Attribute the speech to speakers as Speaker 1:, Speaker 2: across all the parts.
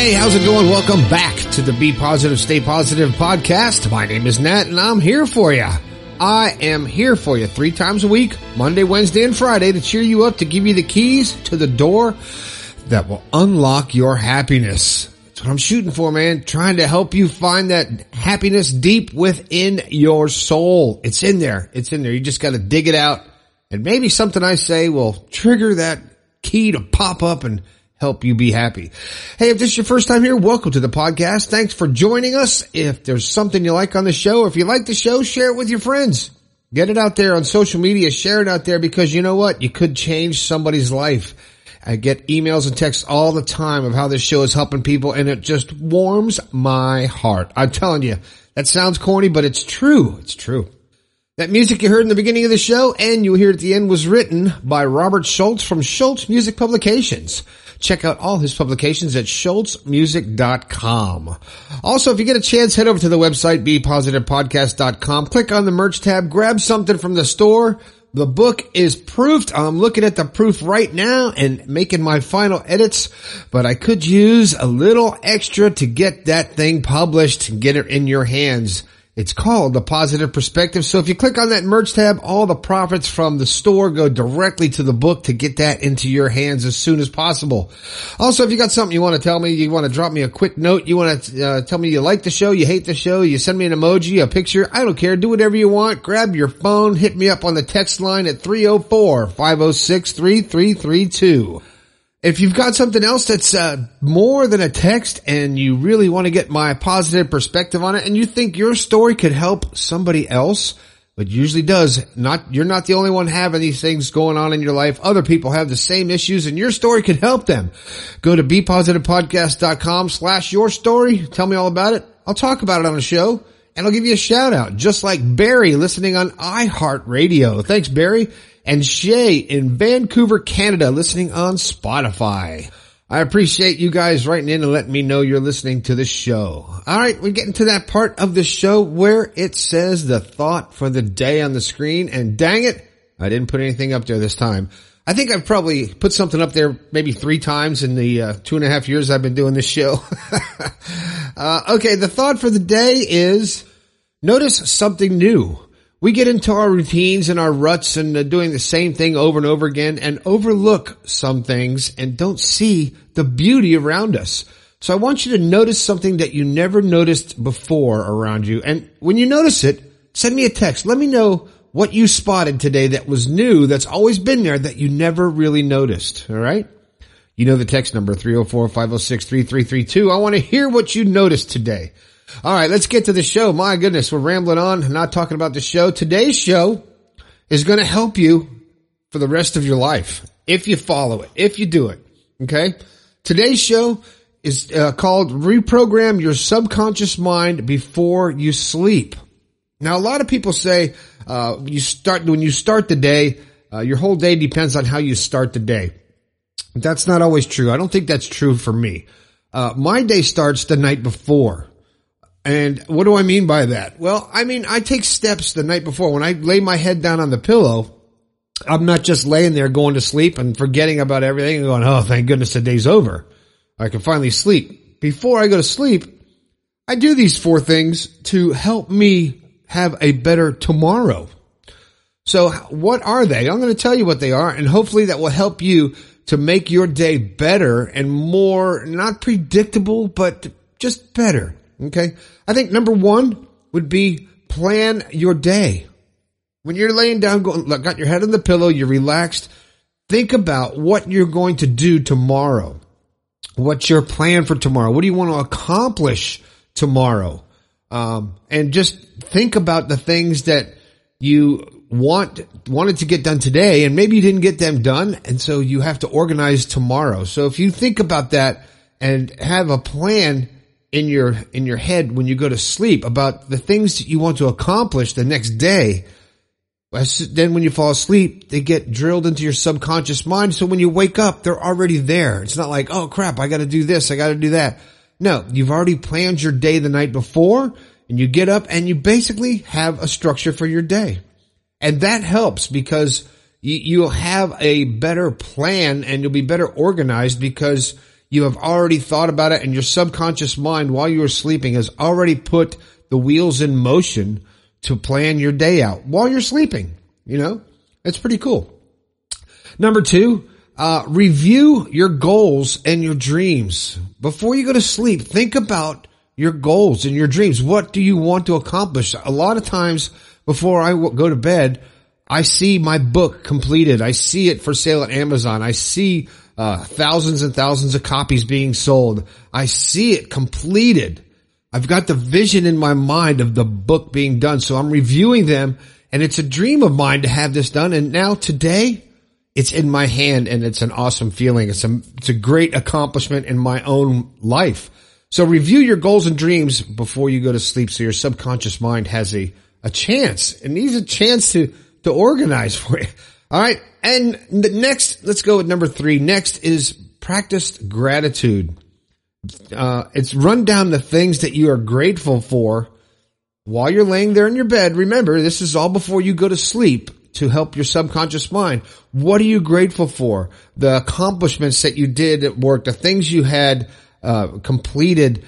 Speaker 1: Hey, how's it going? Welcome back to the Be Positive, Stay Positive podcast. My name is Nat and I'm here for you. I am here for you three times a week, Monday, Wednesday, and Friday to cheer you up, to give you the keys to the door that will unlock your happiness. That's what I'm shooting for, man. Trying to help you find that happiness deep within your soul. It's in there. It's in there. You just got to dig it out. And maybe something I say will trigger that key to pop up and help you be happy. Hey, if this is your first time here, welcome to the podcast. Thanks for joining us. If there's something you like on the show, if you like the show, share it with your friends. Get it out there on social media, share it out there because you know what? You could change somebody's life. I get emails and texts all the time of how this show is helping people and it just warms my heart. I'm telling you, that sounds corny, but it's true. It's true. That music you heard in the beginning of the show and you hear at the end was written by Robert Schultz from Schultz Music Publications. Check out all his publications at schultzmusic.com. Also, if you get a chance, head over to the website, bepositivepodcast.com. Click on the merch tab, grab something from the store. The book is proofed. I'm looking at the proof right now and making my final edits, but I could use a little extra to get that thing published and get it in your hands. It's called The Positive Perspective. So if you click on that merch tab, all the profits from the store go directly to the book to get that into your hands as soon as possible. Also, if you got something you want to tell me, you want to drop me a quick note, you want to uh, tell me you like the show, you hate the show, you send me an emoji, a picture, I don't care. Do whatever you want. Grab your phone, hit me up on the text line at 304-506-3332. If you've got something else that's uh, more than a text and you really want to get my positive perspective on it and you think your story could help somebody else, but usually does, not, you're not the only one having these things going on in your life. Other people have the same issues and your story could help them. Go to bepositivepodcast.com slash your story. Tell me all about it. I'll talk about it on the show and I'll give you a shout out, just like Barry listening on iHeartRadio. Thanks, Barry and Shay in Vancouver, Canada, listening on Spotify. I appreciate you guys writing in and letting me know you're listening to the show. All right, we're getting to that part of the show where it says the thought for the day on the screen. And dang it, I didn't put anything up there this time. I think I've probably put something up there maybe three times in the uh, two and a half years I've been doing this show. uh, okay, the thought for the day is notice something new. We get into our routines and our ruts and uh, doing the same thing over and over again and overlook some things and don't see the beauty around us. So I want you to notice something that you never noticed before around you. And when you notice it, send me a text. Let me know what you spotted today that was new, that's always been there, that you never really noticed. All right. You know the text number 304-506-3332. I want to hear what you noticed today. All right, let's get to the show. My goodness, we're rambling on, not talking about the show. Today's show is going to help you for the rest of your life if you follow it, if you do it. Okay. Today's show is uh, called reprogram your subconscious mind before you sleep. Now, a lot of people say, uh, you start, when you start the day, uh, your whole day depends on how you start the day. That's not always true. I don't think that's true for me. Uh, my day starts the night before. And what do I mean by that? Well, I mean, I take steps the night before. When I lay my head down on the pillow, I'm not just laying there going to sleep and forgetting about everything and going, oh, thank goodness the day's over. I can finally sleep. Before I go to sleep, I do these four things to help me have a better tomorrow. So what are they? I'm going to tell you what they are and hopefully that will help you to make your day better and more, not predictable, but just better. Okay. I think number one would be plan your day. When you're laying down, going, got your head on the pillow, you're relaxed. Think about what you're going to do tomorrow. What's your plan for tomorrow? What do you want to accomplish tomorrow? Um, and just think about the things that you want, wanted to get done today and maybe you didn't get them done. And so you have to organize tomorrow. So if you think about that and have a plan, in your in your head when you go to sleep about the things that you want to accomplish the next day. Then when you fall asleep they get drilled into your subconscious mind. So when you wake up they're already there. It's not like oh crap i got to do this i got to do that. No you've already planned your day the night before and you get up and you basically have a structure for your day. And that helps because you, you'll have a better plan and you'll be better organized because You have already thought about it and your subconscious mind while you are sleeping has already put the wheels in motion to plan your day out while you're sleeping. You know, it's pretty cool. Number two, uh, review your goals and your dreams before you go to sleep. Think about your goals and your dreams. What do you want to accomplish? A lot of times before I go to bed, I see my book completed. I see it for sale at Amazon. I see uh, thousands and thousands of copies being sold. I see it completed. I've got the vision in my mind of the book being done. So I'm reviewing them and it's a dream of mine to have this done. And now today it's in my hand and it's an awesome feeling. It's a, it's a great accomplishment in my own life. So review your goals and dreams before you go to sleep. So your subconscious mind has a, a chance. It needs a chance to, to organize for you. All right. And the next, let's go with number three. Next is practiced gratitude. Uh, it's run down the things that you are grateful for while you're laying there in your bed. Remember, this is all before you go to sleep to help your subconscious mind. What are you grateful for? The accomplishments that you did at work, the things you had uh, completed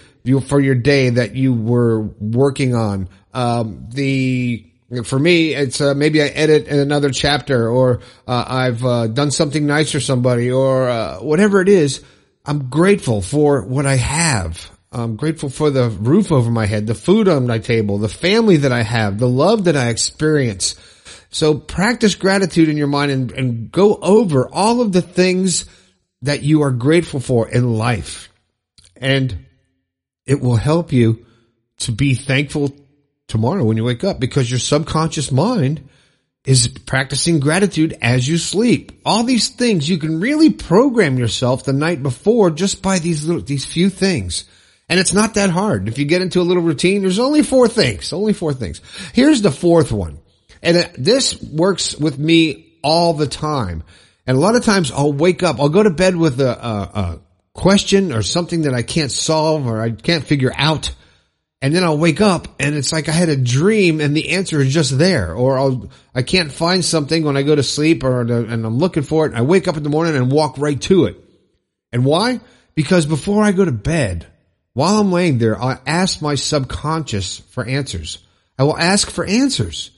Speaker 1: for your day that you were working on. Um, the for me, it's uh, maybe I edit another chapter, or uh, I've uh, done something nice for somebody, or uh, whatever it is. I'm grateful for what I have. I'm grateful for the roof over my head, the food on my table, the family that I have, the love that I experience. So practice gratitude in your mind and, and go over all of the things that you are grateful for in life. And it will help you to be thankful tomorrow when you wake up because your subconscious mind is practicing gratitude as you sleep. All these things you can really program yourself the night before just by these little, these few things. And it's not that hard. If you get into a little routine, there's only four things, only four things. Here's the fourth one. And this works with me all the time. And a lot of times I'll wake up, I'll go to bed with a, a, a question or something that I can't solve or I can't figure out. And then I'll wake up and it's like I had a dream and the answer is just there. Or I'll, I can't find something when I go to sleep or, and I'm looking for it. I wake up in the morning and walk right to it. And why? Because before I go to bed, while I'm laying there, I ask my subconscious for answers. I will ask for answers.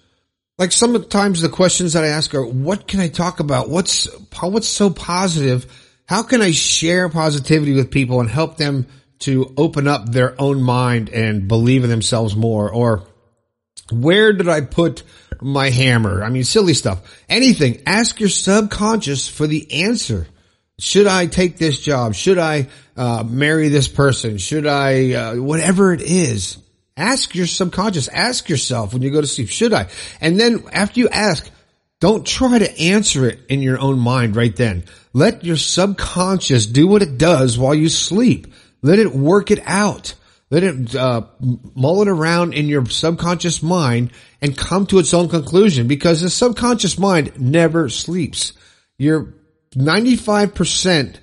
Speaker 1: Like sometimes the times the questions that I ask are, what can I talk about? What's, what's so positive? How can I share positivity with people and help them to open up their own mind and believe in themselves more? Or where did I put my hammer? I mean, silly stuff. Anything. Ask your subconscious for the answer. Should I take this job? Should I uh, marry this person? Should I, uh, whatever it is, ask your subconscious, ask yourself when you go to sleep, should I? And then after you ask, don't try to answer it in your own mind right then. Let your subconscious do what it does while you sleep. Let it work it out. Let it uh, mull it around in your subconscious mind and come to its own conclusion because the subconscious mind never sleeps. You're 95%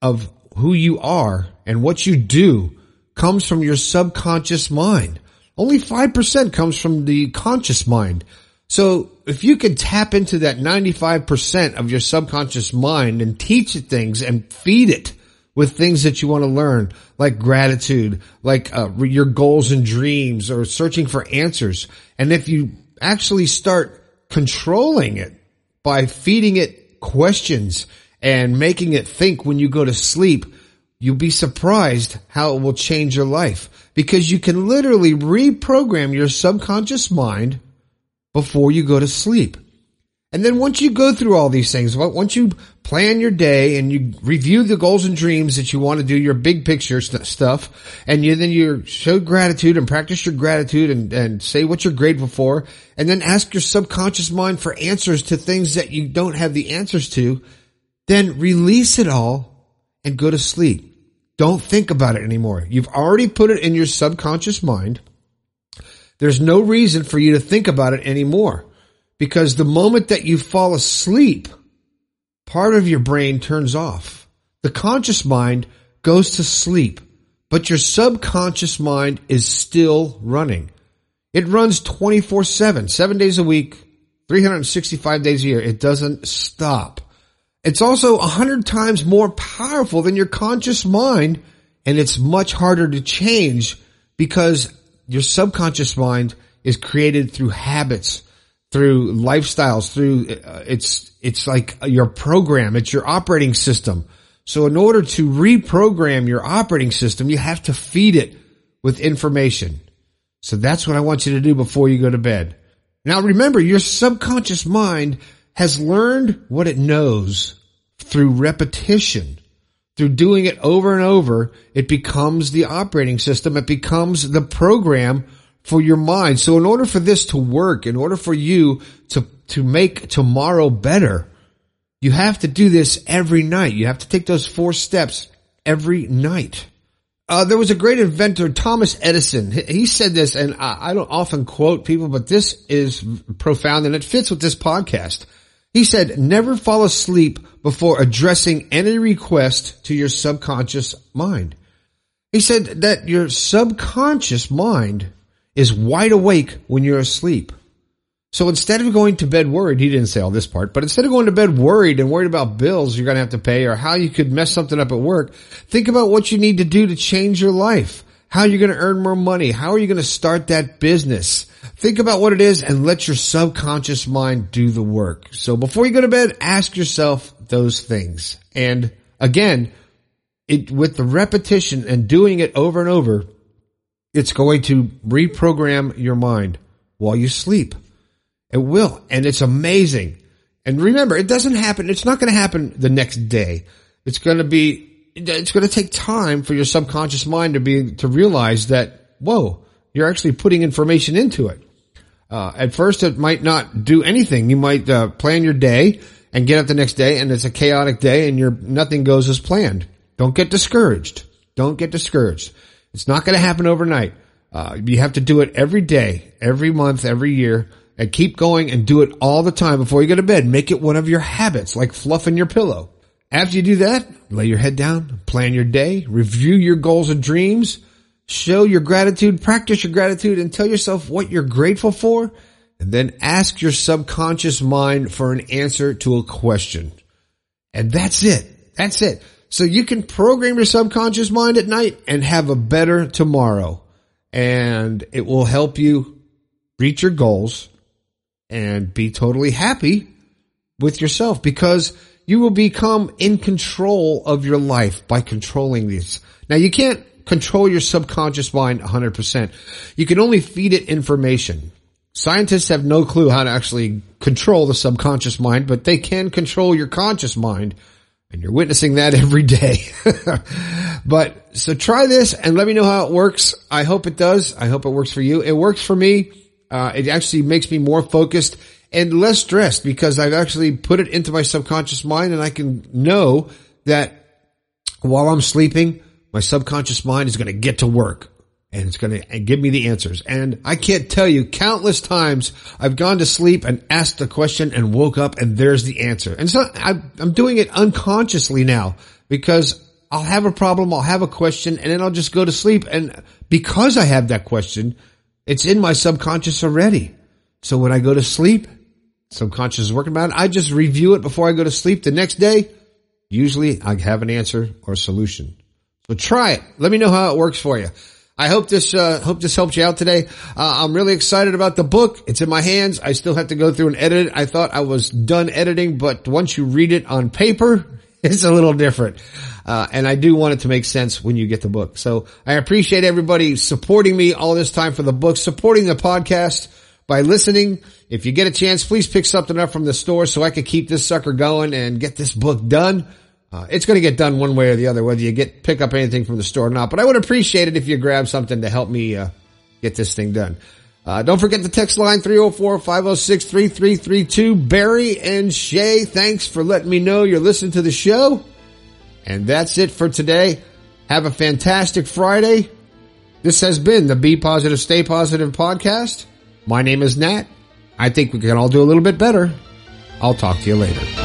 Speaker 1: of who you are and what you do comes from your subconscious mind. Only 5% comes from the conscious mind. So if you can tap into that 95% of your subconscious mind and teach it things and feed it with things that you want to learn, like gratitude, like uh, your goals and dreams or searching for answers. And if you actually start controlling it by feeding it questions and making it think when you go to sleep, you'll be surprised how it will change your life because you can literally reprogram your subconscious mind before you go to sleep. And then once you go through all these things, once you plan your day and you review the goals and dreams that you want to do, your big picture st- stuff, and you then you show gratitude and practice your gratitude and, and say what you're grateful for, and then ask your subconscious mind for answers to things that you don't have the answers to, then release it all and go to sleep. Don't think about it anymore. You've already put it in your subconscious mind. There's no reason for you to think about it anymore. Because the moment that you fall asleep, part of your brain turns off. The conscious mind goes to sleep, but your subconscious mind is still running. It runs 24 7, seven days a week, 365 days a year. It doesn't stop. It's also a hundred times more powerful than your conscious mind and it's much harder to change because your subconscious mind is created through habits, through lifestyles, through uh, it's it's like your program, it's your operating system. So in order to reprogram your operating system, you have to feed it with information. So that's what I want you to do before you go to bed. Now remember, your subconscious mind has learned what it knows through repetition. Through doing it over and over, it becomes the operating system. It becomes the program for your mind. So in order for this to work, in order for you to, to make tomorrow better, you have to do this every night. You have to take those four steps every night. Uh, there was a great inventor, Thomas Edison. He said this, and I, I don't often quote people, but this is profound and it fits with this podcast. He said, never fall asleep before addressing any request to your subconscious mind. He said that your subconscious mind is wide awake when you're asleep. So instead of going to bed worried, he didn't say all this part, but instead of going to bed worried and worried about bills you're going to have to pay or how you could mess something up at work, think about what you need to do to change your life. How you're going to earn more money. How are you going to start that business? Think about what it is and let your subconscious mind do the work. So before you go to bed, ask yourself those things. And again, it, with the repetition and doing it over and over, it's going to reprogram your mind while you sleep. It will. And it's amazing. And remember, it doesn't happen. It's not going to happen the next day. It's going to be, it's going to take time for your subconscious mind to be, to realize that, whoa, you're actually putting information into it. Uh, at first it might not do anything. You might, uh, plan your day and get up the next day and it's a chaotic day and your nothing goes as planned. Don't get discouraged. Don't get discouraged. It's not going to happen overnight. Uh, you have to do it every day, every month, every year and keep going and do it all the time before you go to bed. Make it one of your habits, like fluffing your pillow. After you do that, lay your head down, plan your day, review your goals and dreams, show your gratitude, practice your gratitude and tell yourself what you're grateful for. And then ask your subconscious mind for an answer to a question. And that's it. That's it. So you can program your subconscious mind at night and have a better tomorrow. And it will help you reach your goals and be totally happy with yourself because you will become in control of your life by controlling these. Now you can't control your subconscious mind 100%. You can only feed it information. Scientists have no clue how to actually control the subconscious mind, but they can control your conscious mind and you're witnessing that every day. but so try this and let me know how it works. I hope it does. I hope it works for you. It works for me. Uh, it actually makes me more focused and less stressed because I've actually put it into my subconscious mind and I can know that while I'm sleeping, my subconscious mind is going to get to work and it's going to give me the answers. And I can't tell you countless times I've gone to sleep and asked a question and woke up and there's the answer. And so I'm doing it unconsciously now because I'll have a problem, I'll have a question, and then I'll just go to sleep. And because I have that question, it's in my subconscious already. So when I go to sleep, subconscious is working about it. I just review it before I go to sleep. The next day, usually I have an answer or a solution. So try it. Let me know how it works for you. I hope this, uh, hope this helped you out today. Uh, I'm really excited about the book. It's in my hands. I still have to go through and edit it. I thought I was done editing, but once you read it on paper, it's a little different. Uh, and I do want it to make sense when you get the book. So I appreciate everybody supporting me all this time for the book, supporting the podcast by listening. If you get a chance, please pick something up from the store so I can keep this sucker going and get this book done. Uh, it's going to get done one way or the other, whether you get pick up anything from the store or not. But I would appreciate it if you grab something to help me uh, get this thing done. Uh, don't forget the text line 304-506-3332. Barry and Shay, thanks for letting me know you're listening to the show. And that's it for today. Have a fantastic Friday. This has been the Be Positive, Stay Positive podcast. My name is Nat. I think we can all do a little bit better. I'll talk to you later.